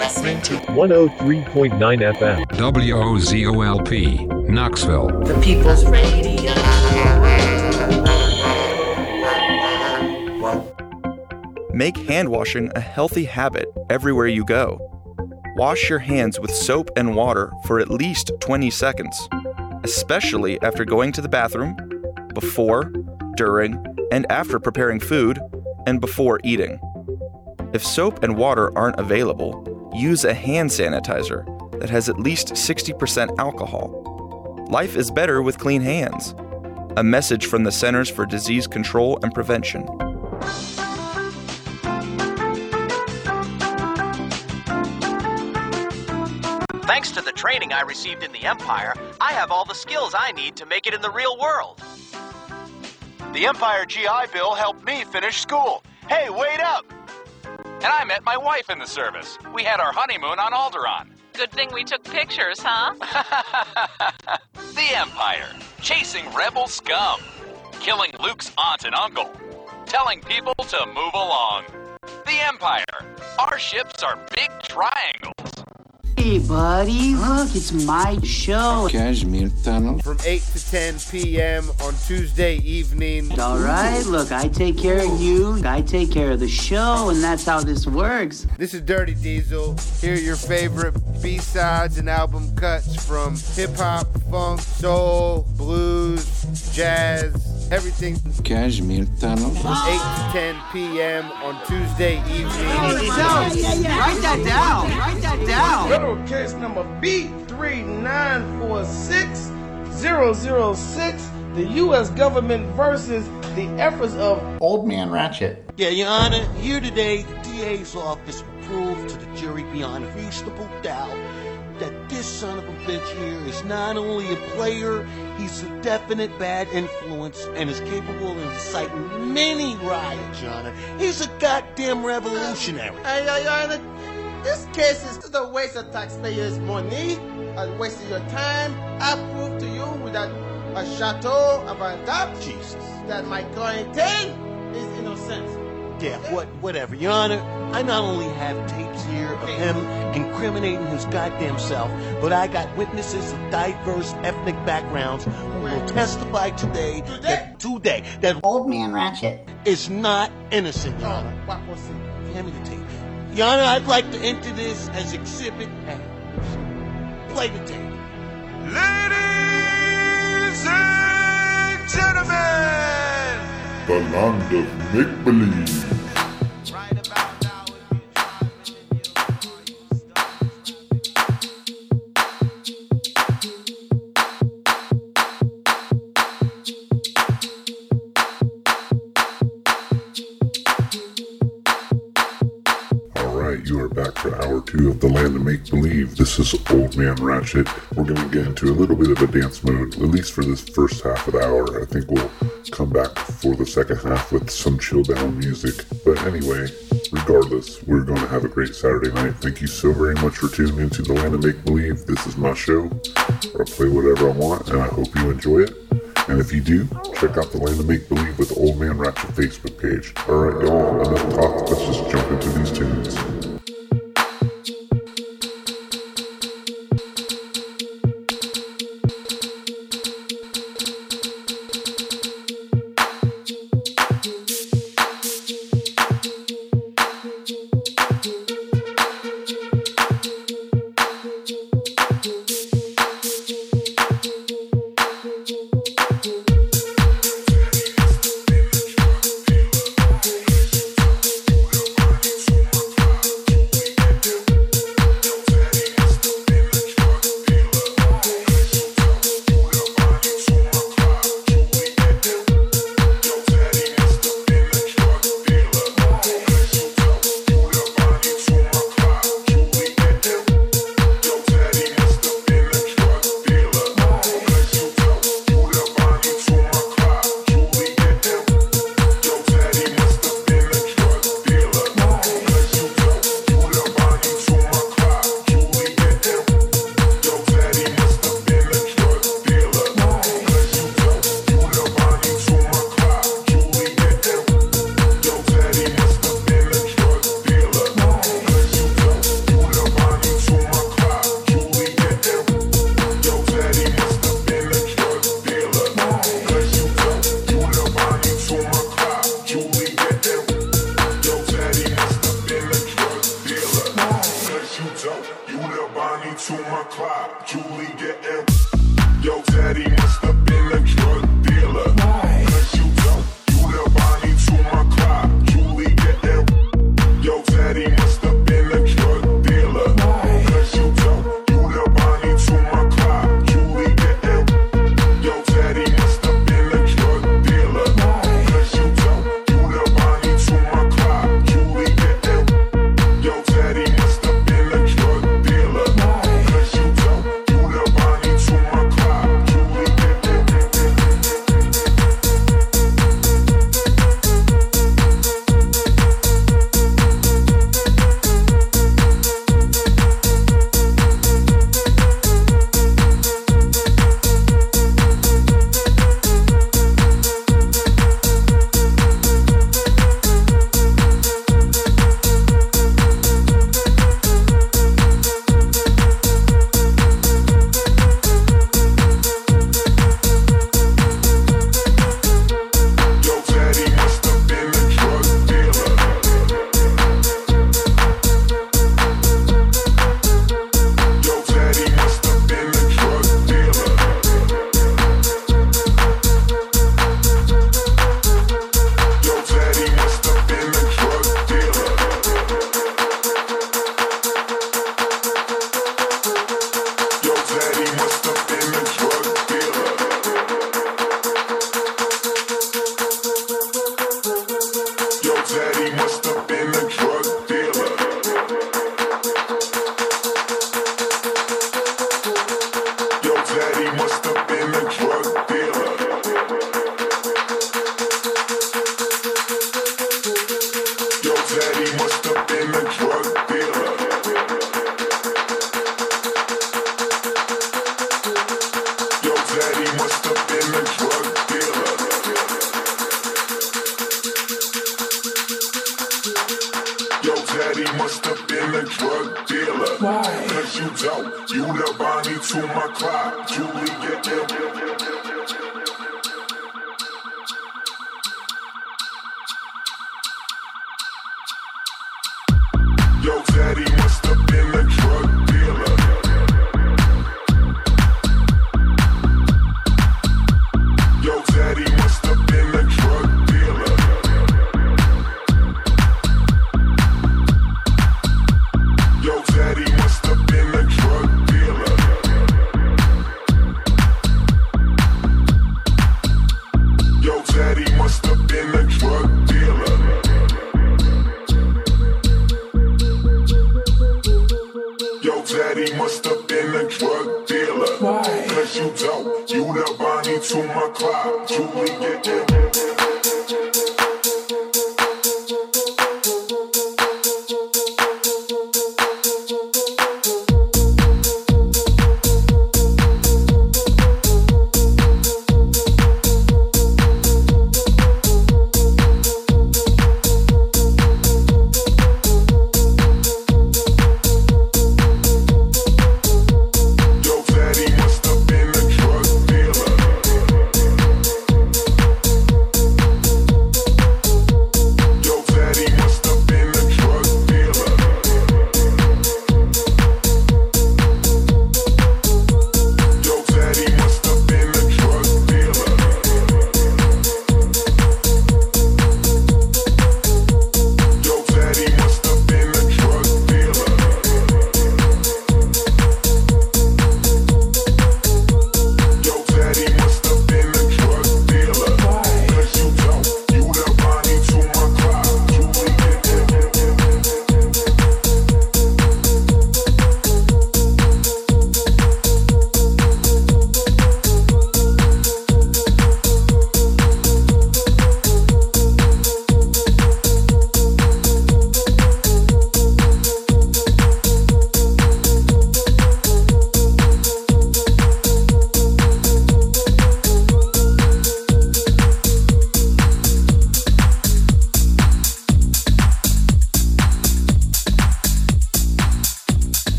listening to 103.9 FM. WOZOLP, Knoxville. the People's Radio. Make hand washing a healthy habit everywhere you go. Wash your hands with soap and water for at least 20 seconds, especially after going to the bathroom, before, during, and after preparing food, and before eating. If soap and water aren't available, use a hand sanitizer that has at least 60% alcohol. Life is better with clean hands. A message from the Centers for Disease Control and Prevention. Thanks to the training I received in the Empire, I have all the skills I need to make it in the real world. The Empire GI Bill helped me finish school. Hey, wait up! And I met my wife in the service. We had our honeymoon on Alderaan. Good thing we took pictures, huh? the Empire. Chasing rebel scum. Killing Luke's aunt and uncle. Telling people to move along. The Empire. Our ships are big triangles. Hey, buddy, look, it's my show. Cashmere Tunnel. from 8 to 10 p.m. on Tuesday evening. All right, look, I take care of you, I take care of the show, and that's how this works. This is Dirty Diesel. Here are your favorite B-sides and album cuts from hip hop, funk, soul, blues, jazz, everything from Cashmere Tunnel. 8 to 10 p.m. on Tuesday evening. Write that down. Write that down. Federal case number B3946006, the U.S. government versus the efforts of Old Man Ratchet. Yeah, Your Honor, here today, the DA's office will prove to the jury beyond a reasonable doubt that this son of a bitch here is not only a player, he's a definite bad influence and is capable of inciting many riots, Your He's a goddamn revolutionary. Hey, yo, Your this case is the waste of taxpayers' money, a waste of your time. I prove to you without a chateau of a doubt, Jesus, that my client is innocent. Yeah, what, whatever. Your Honor, I not only have tapes here of him incriminating his goddamn self, but I got witnesses of diverse ethnic backgrounds who will testify today that today that Old Man Ratchet. is not innocent, Your Honor. Oh, what was it? Hand me the tape. Your Honor, I'd like to enter this as Exhibit A. Play the tape. Ladies and gentlemen! The land of make believe. The land of make believe. This is Old Man Ratchet. We're gonna get into a little bit of a dance mode, at least for this first half of the hour. I think we'll come back for the second half with some chill down music. But anyway, regardless, we're gonna have a great Saturday night. Thank you so very much for tuning into the land of make believe. This is my show. I play whatever I want, and I hope you enjoy it. And if you do, check out the Land of Make Believe with Old Man Ratchet Facebook page. Alright, y'all, enough talk. Let's just jump into these tunes. must have been a drug dealer. Why? Cause you don't, you the Bonnie to my clock, there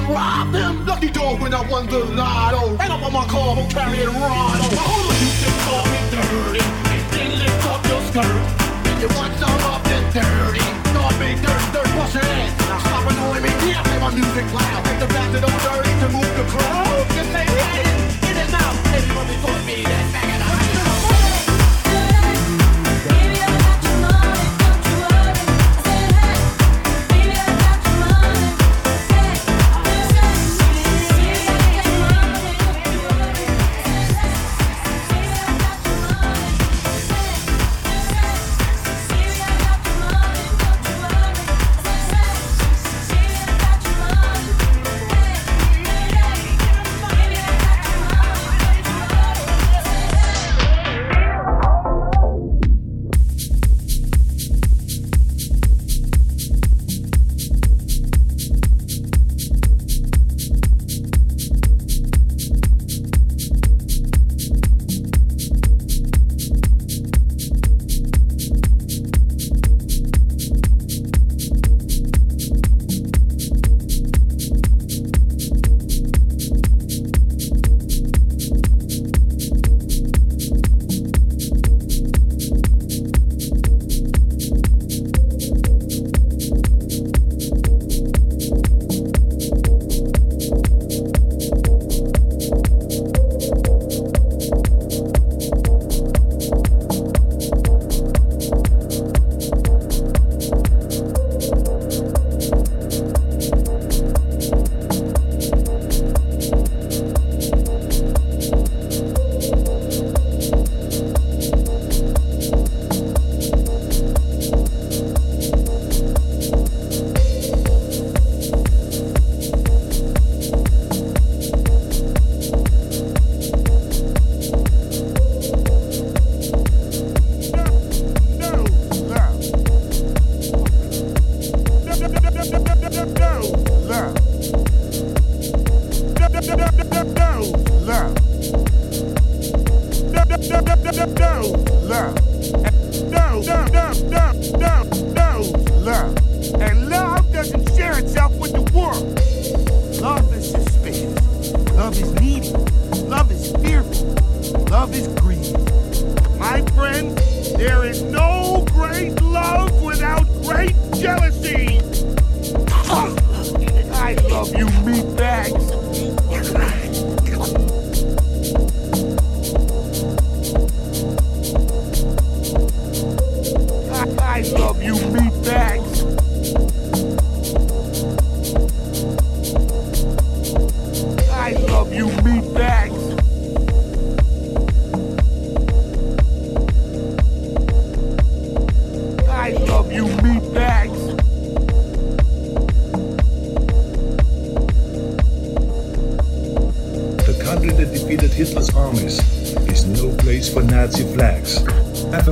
and rob them. Lucky dog when I won the lotto. And up on my car, I'm carrying Rado. Hold on, you can call me dirty. And then lift up your skirt. If you want some up and dirty. Call me dirt, dirt, bust your ass. Now stop annoying me, yeah, play my music loud. Make the bastard on dirty to move the crowd. Just say, hey, in and out. Everybody for me, that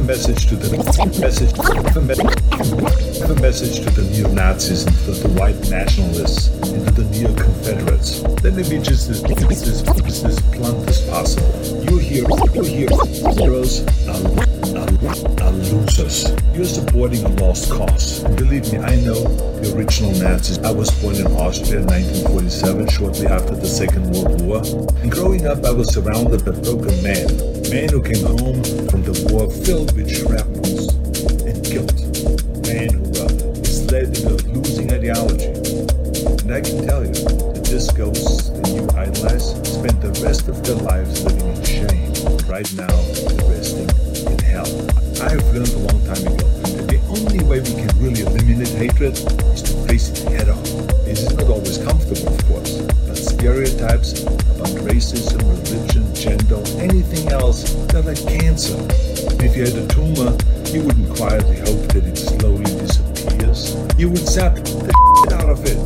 message to the message. Message to the neo-Nazis and to the white nationalists and to the neo-Confederates. Let me be just as, as, as, blunt as possible. You here, you here, heroes are, are, are losers. You're supporting a lost cause. Believe me, I know the original Nazis. I was born in Austria in 1947, shortly after the Second World War. And growing up, I was surrounded by broken men. Men who came home from the war filled with shrapnels and guilt. Men who were misled into a losing ideology. And I can tell you that this ghost that you idolize spent the rest of their lives living in shame. Right now, they're resting in hell. I have learned a long time ago that the only way we can really eliminate hatred is to face it head on. This is not always comfortable, of course, but stereotypes racism, religion, gender, anything else, they're like cancer. If you had a tumor, you wouldn't quietly hope that it slowly disappears. You would zap the shit out of it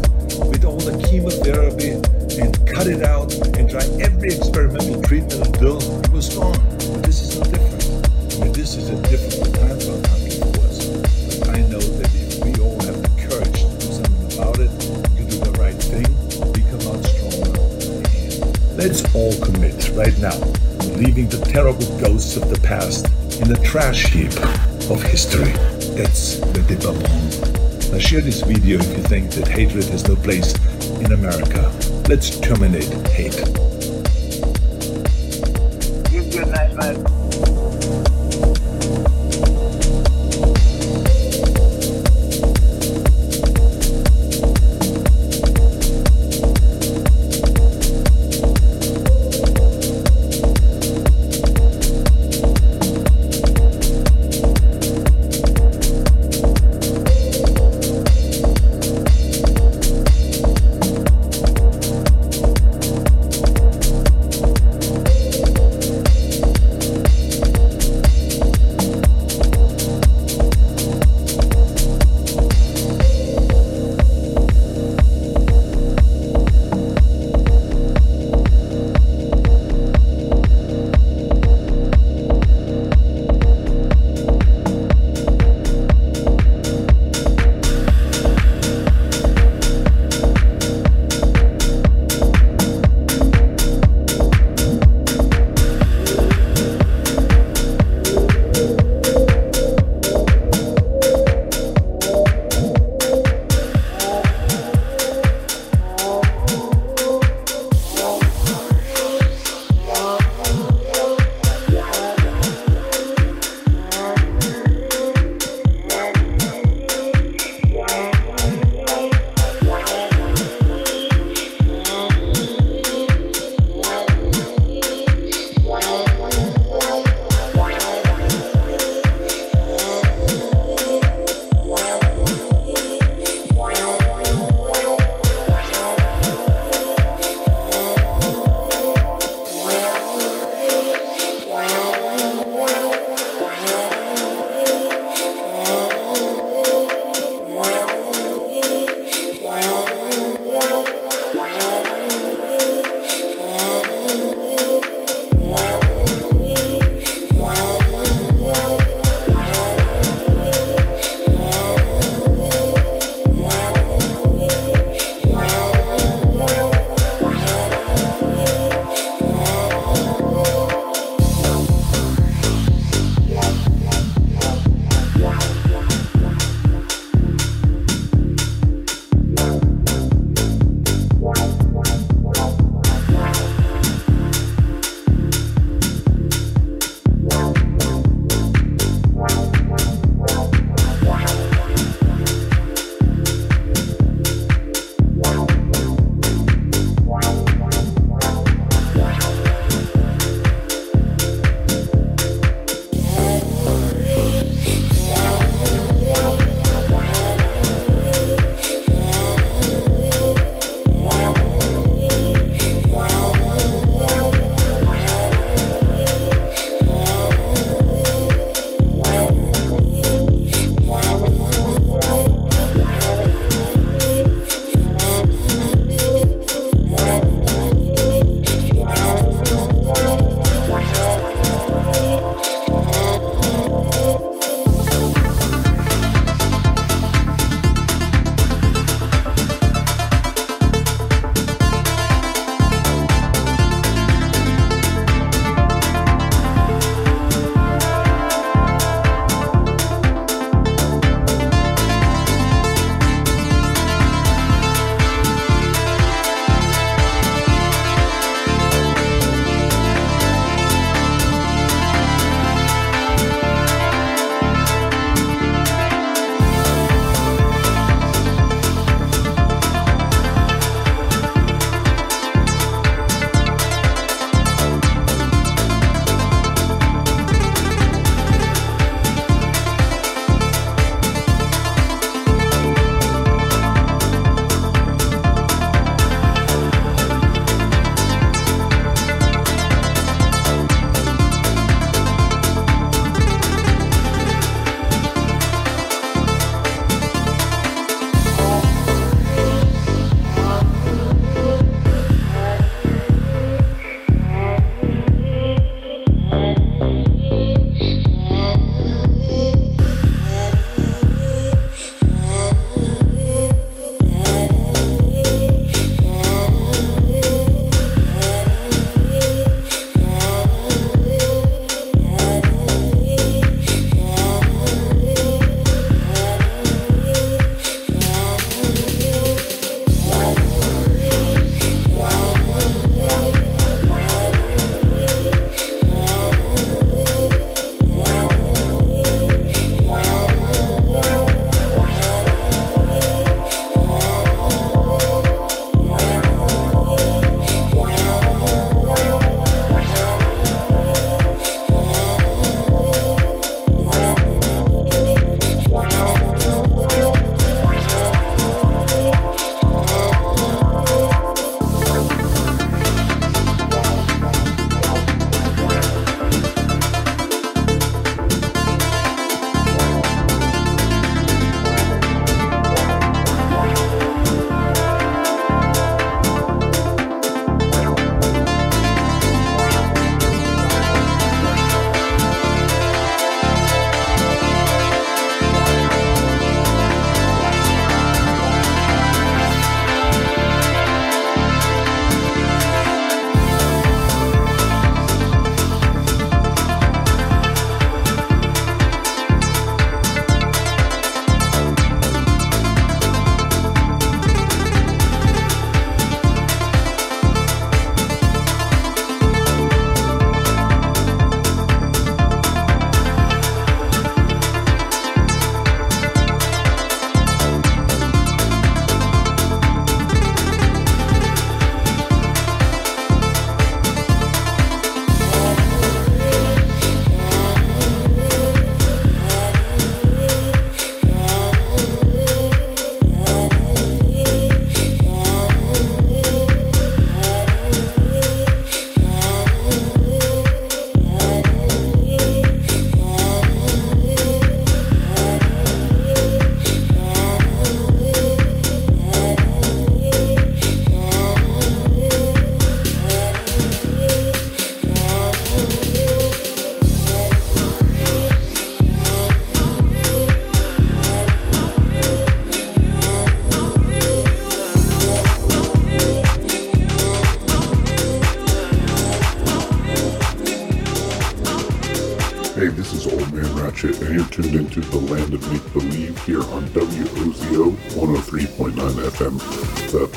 with all the chemotherapy and cut it out and try every experimental treatment until it was gone. But this is no different. I mean, this is a difficult time for our country, let's all commit right now leaving the terrible ghosts of the past in the trash heap of history. That's where they belong. Now share this video if you think that hatred has no place in America. Let's terminate hate.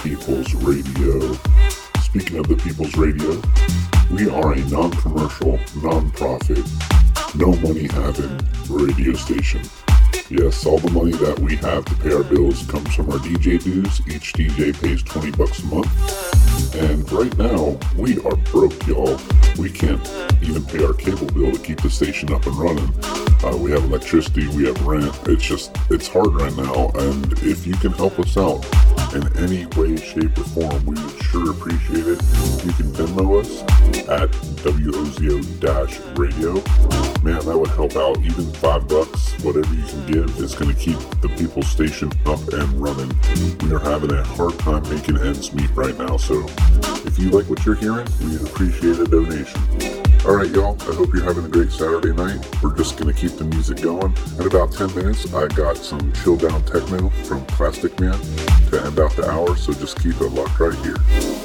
People's Radio. Speaking of the People's Radio, we are a non commercial, non profit, no money having radio station. Yes, all the money that we have to pay our bills comes from our DJ dues. Each DJ pays 20 bucks a month. And right now, we are broke, y'all. We can't even pay our cable bill to keep the station up and running. Uh, we have electricity, we have rent. It's just, it's hard right now. And if you can help us out in any way, shape, or form, we would sure appreciate it. You can Venmo us at WOZO-radio. Man, that would help out. Even five bucks, whatever you can give, is going to keep the People's Station up and running. We are having a hard time making ends meet right now, so if you like what you're hearing, we'd appreciate a donation. All right, y'all. I hope you're having a great Saturday night. We're just going to keep the music going. In about 10 minutes, I got some chill down techno from Plastikman to end out the hour, so just keep it locked right here.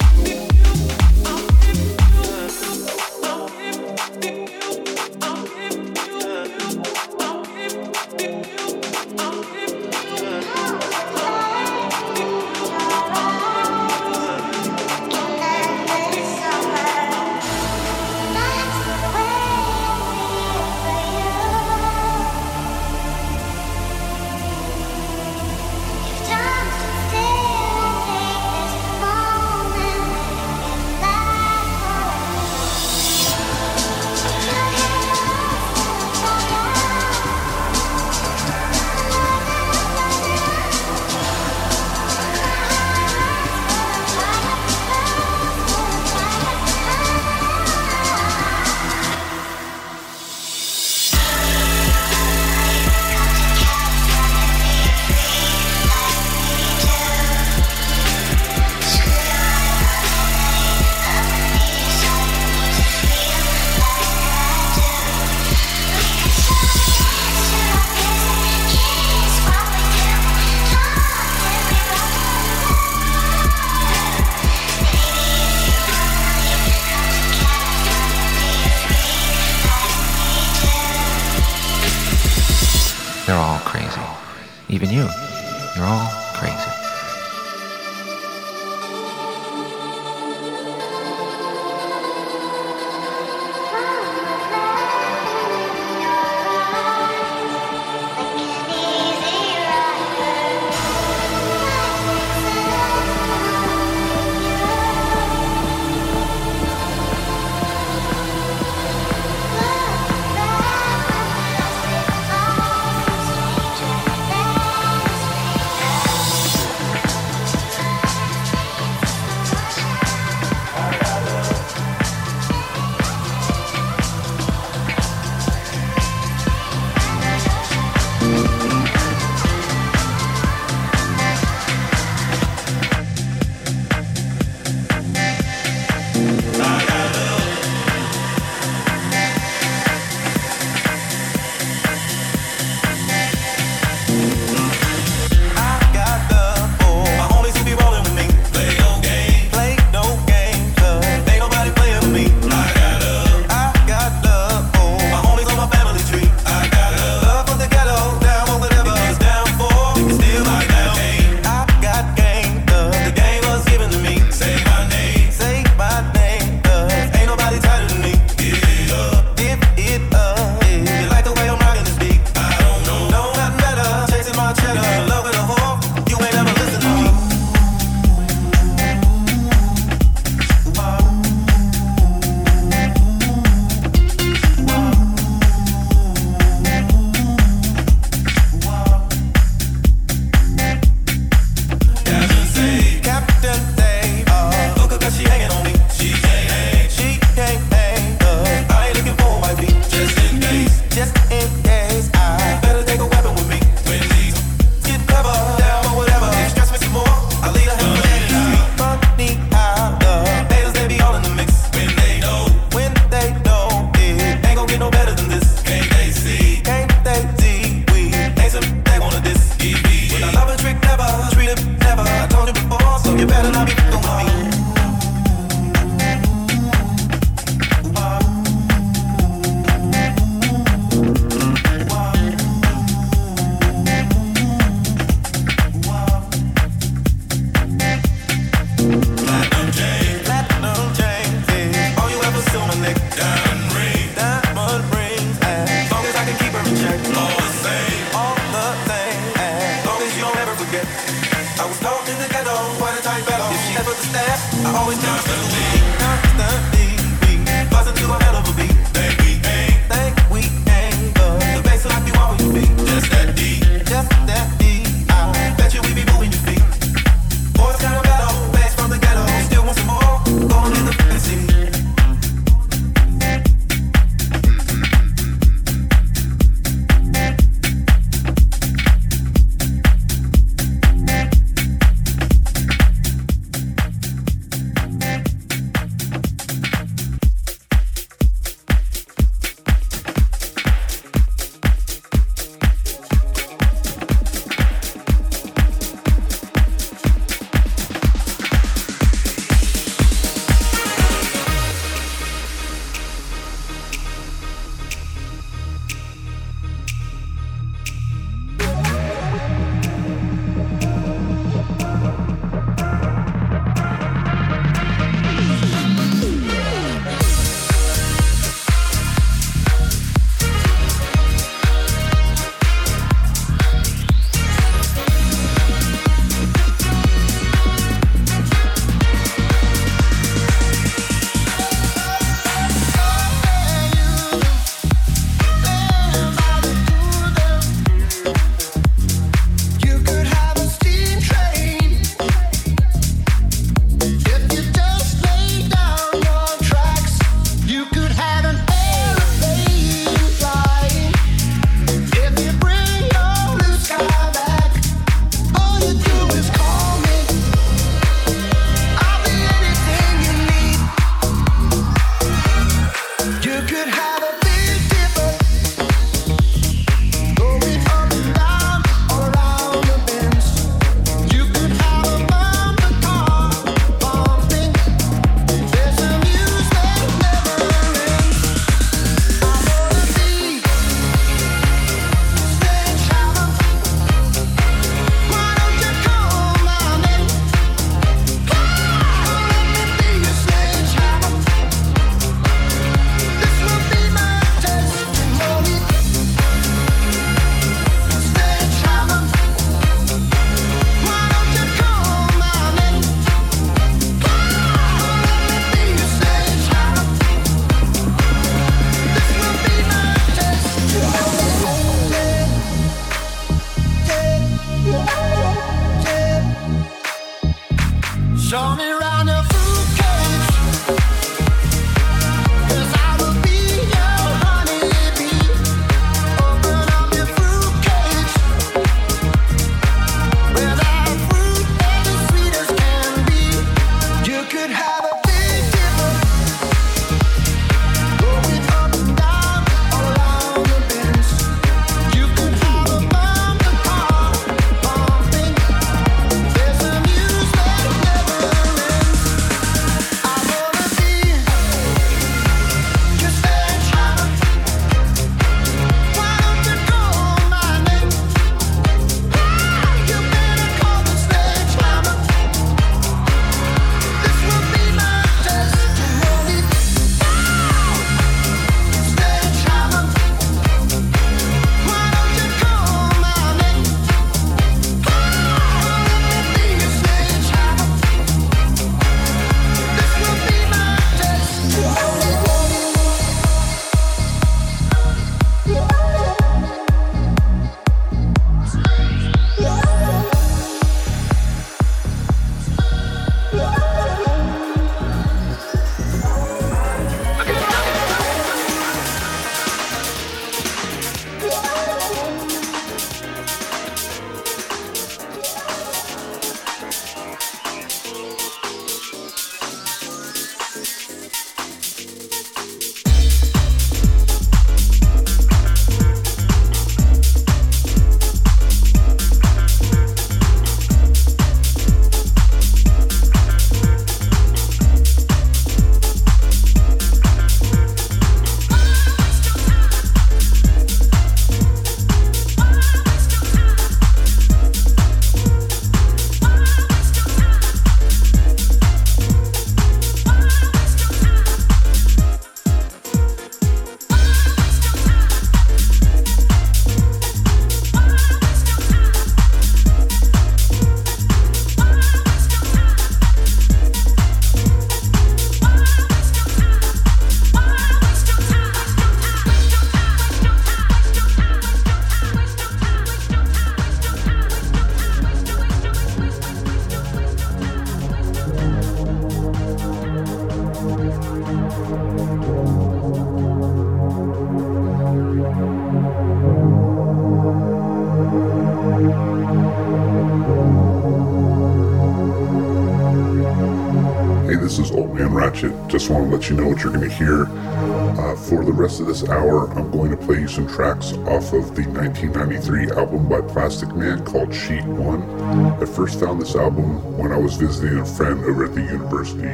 You know what you're going to hear. Uh, for the rest of this hour, I'm going to play you some tracks off of the 1993 album by Plastikman called Sheet 1. I first found this album when I was visiting a friend over at the University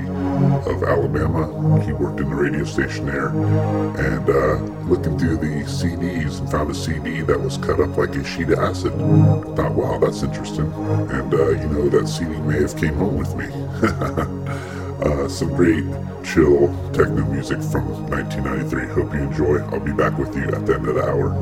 of Alabama. He worked in the radio station there. And uh, looking through the CDs and found a CD that was cut up like a sheet of acid. Thought, wow, that's interesting. And, uh, you know, that CD may have came home with me. uh, some great chill techno music from 1993. Hope you enjoy. I'll be back with you at the end of the hour.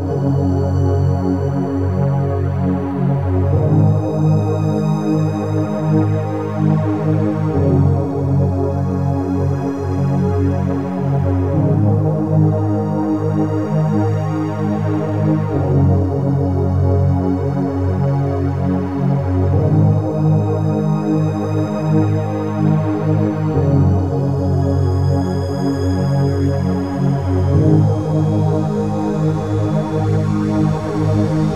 I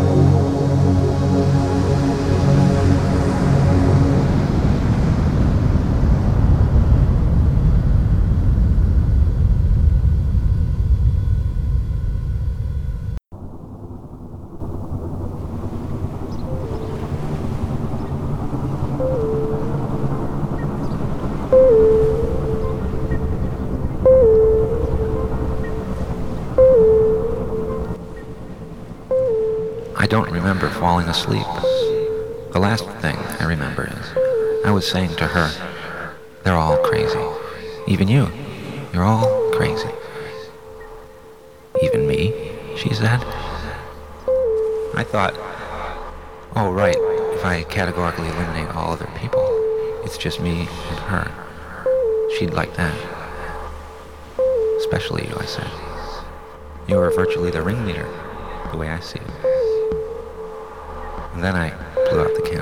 asleep. The last thing I remember is I was saying to her, they're all crazy. Even you. You're all crazy. Even me, she said. I thought, oh right, if I categorically eliminate all other people, it's just me and her. She'd like that. Especially you, I said. You are virtually the ringleader, the way I see it. And then I blew out the candle.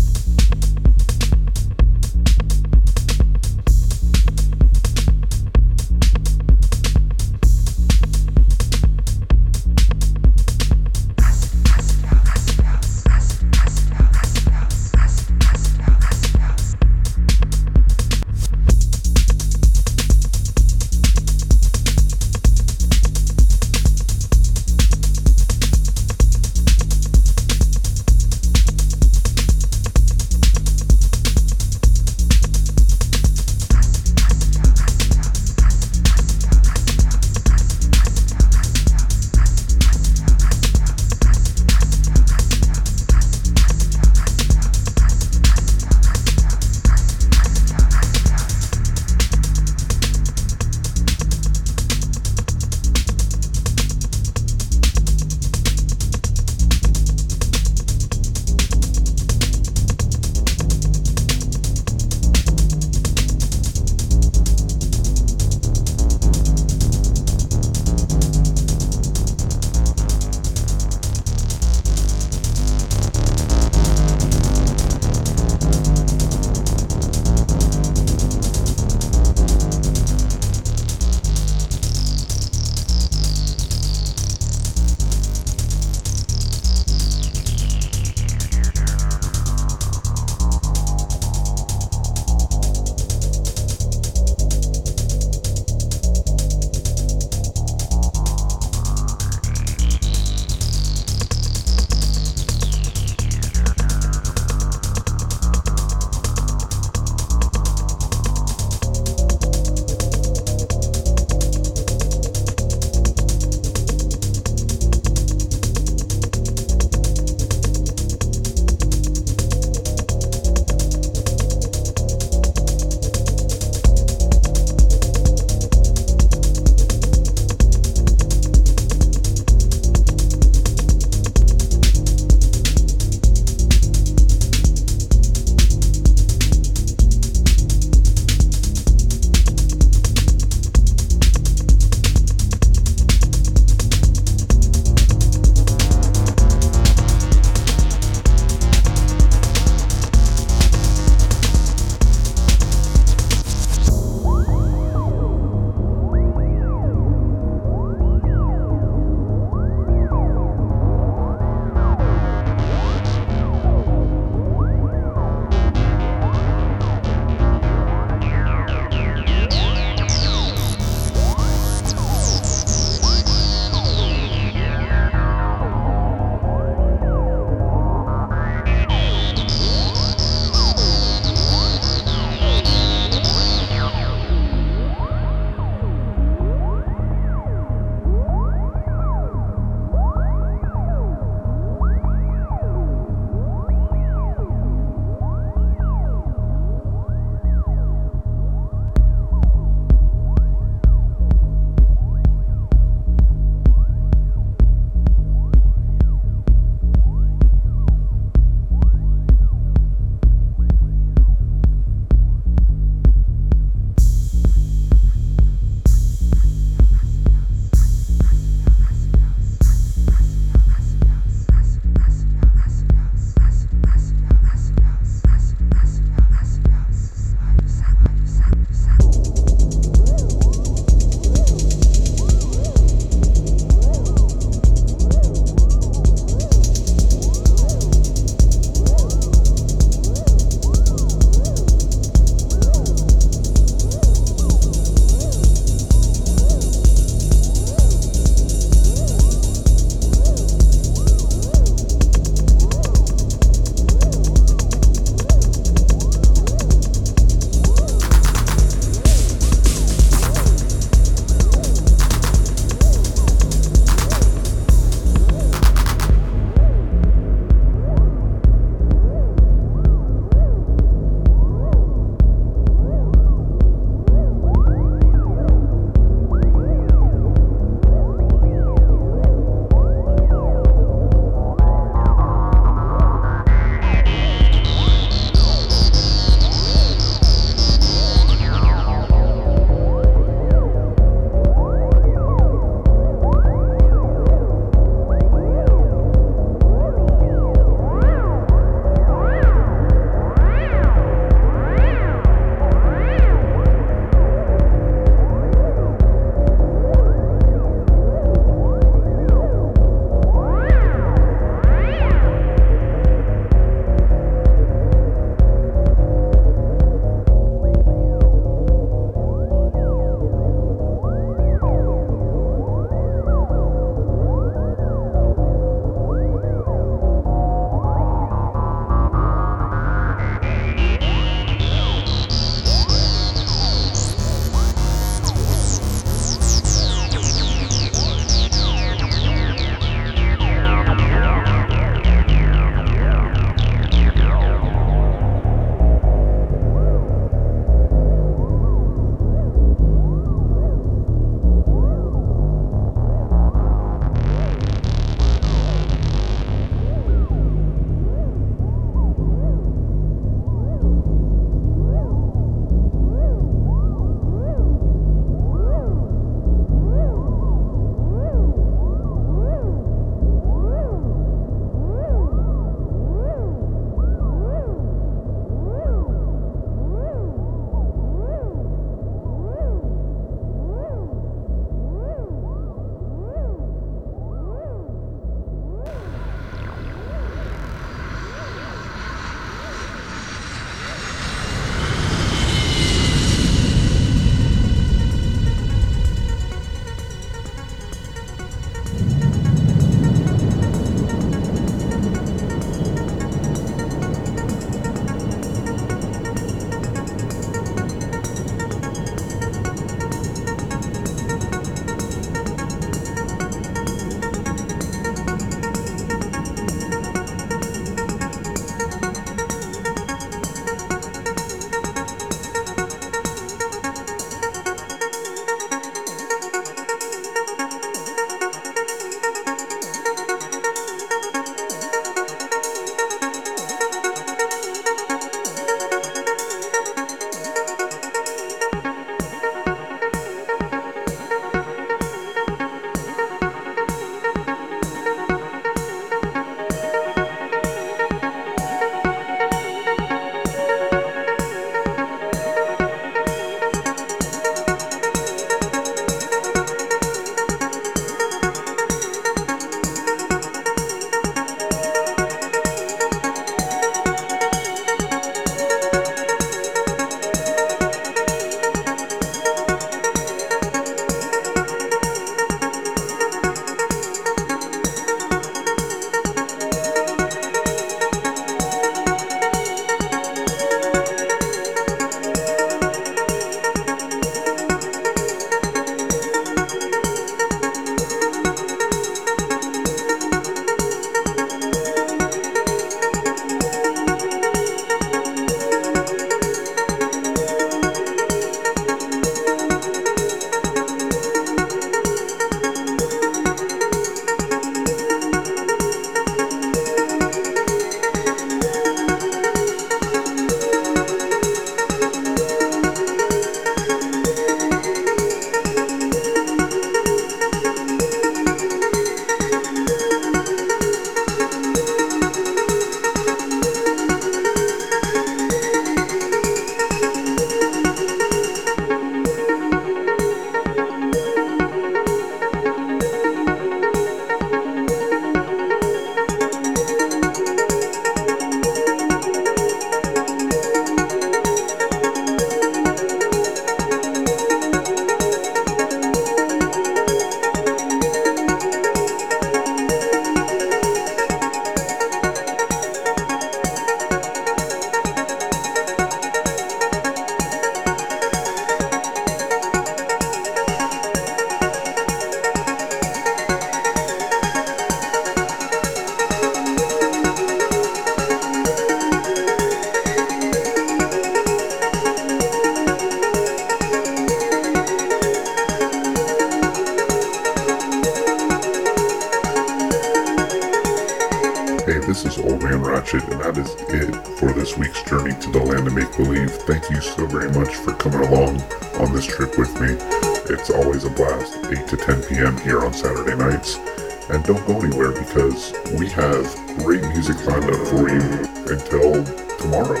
And don't go anywhere because we have great music lined up for you until tomorrow.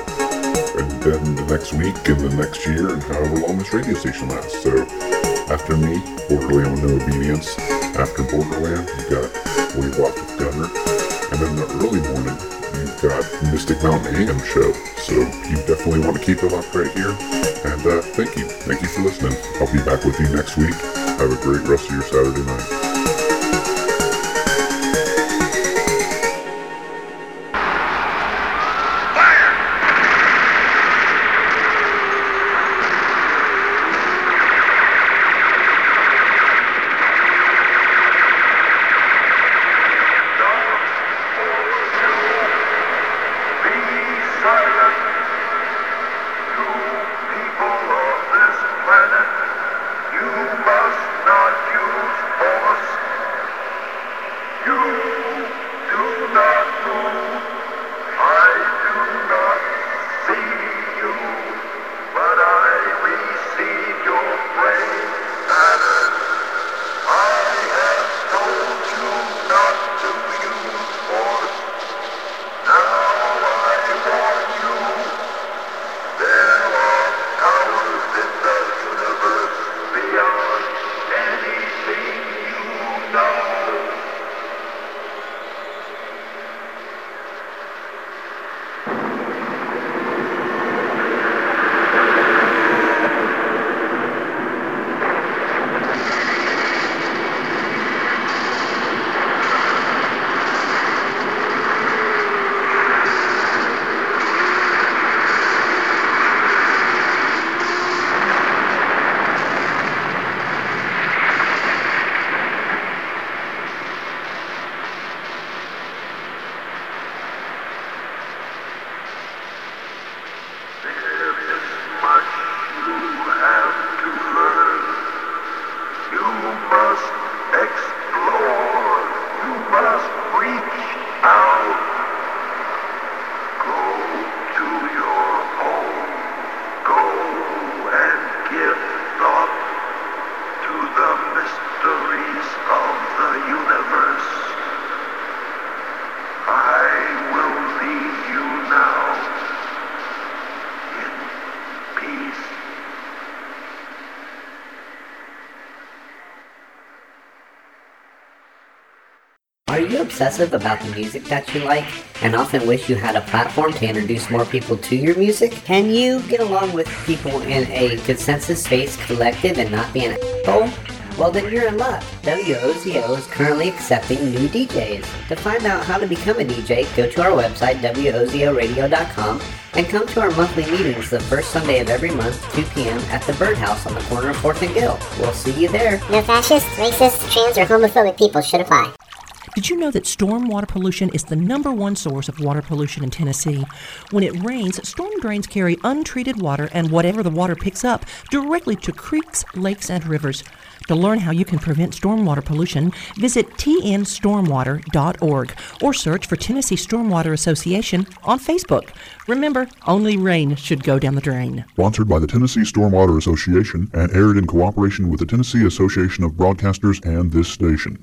And then the next week and the next year and however long this radio station lasts. So after me, Borderland with No Obedience. After Borderland, you've got Wave Walk with Gunner. And then the early morning, you've got Mystic Mountain AM show. So you definitely want to keep it up right here. And uh, thank you. Thank you for listening. I'll be back with you next week. Have a great rest of your Saturday night. Obsessive about the music that you like and often wish you had a platform to introduce more people to your music? Can you get along with people in a consensus-based collective and not be an asshole? Well, then you're in luck. WOZO is currently accepting new DJs. To find out how to become a DJ, go to our website, WOZORadio.com, and come to our monthly meetings the first Sunday of every month, 2 p.m. at the Birdhouse on the corner of 4th and Gill. We'll see you there. No fascist, racist, trans, or homophobic people should apply. Did you know that storm water pollution is the number one source of water pollution in Tennessee? When it rains, storm drains carry untreated water and whatever the water picks up directly to creeks, lakes, and rivers. To learn how you can prevent stormwater pollution, visit tnstormwater.org or search for Tennessee Stormwater Association on Facebook. Remember, only rain should go down the drain. Sponsored by the Tennessee Stormwater Association and aired in cooperation with the Tennessee Association of Broadcasters and this station.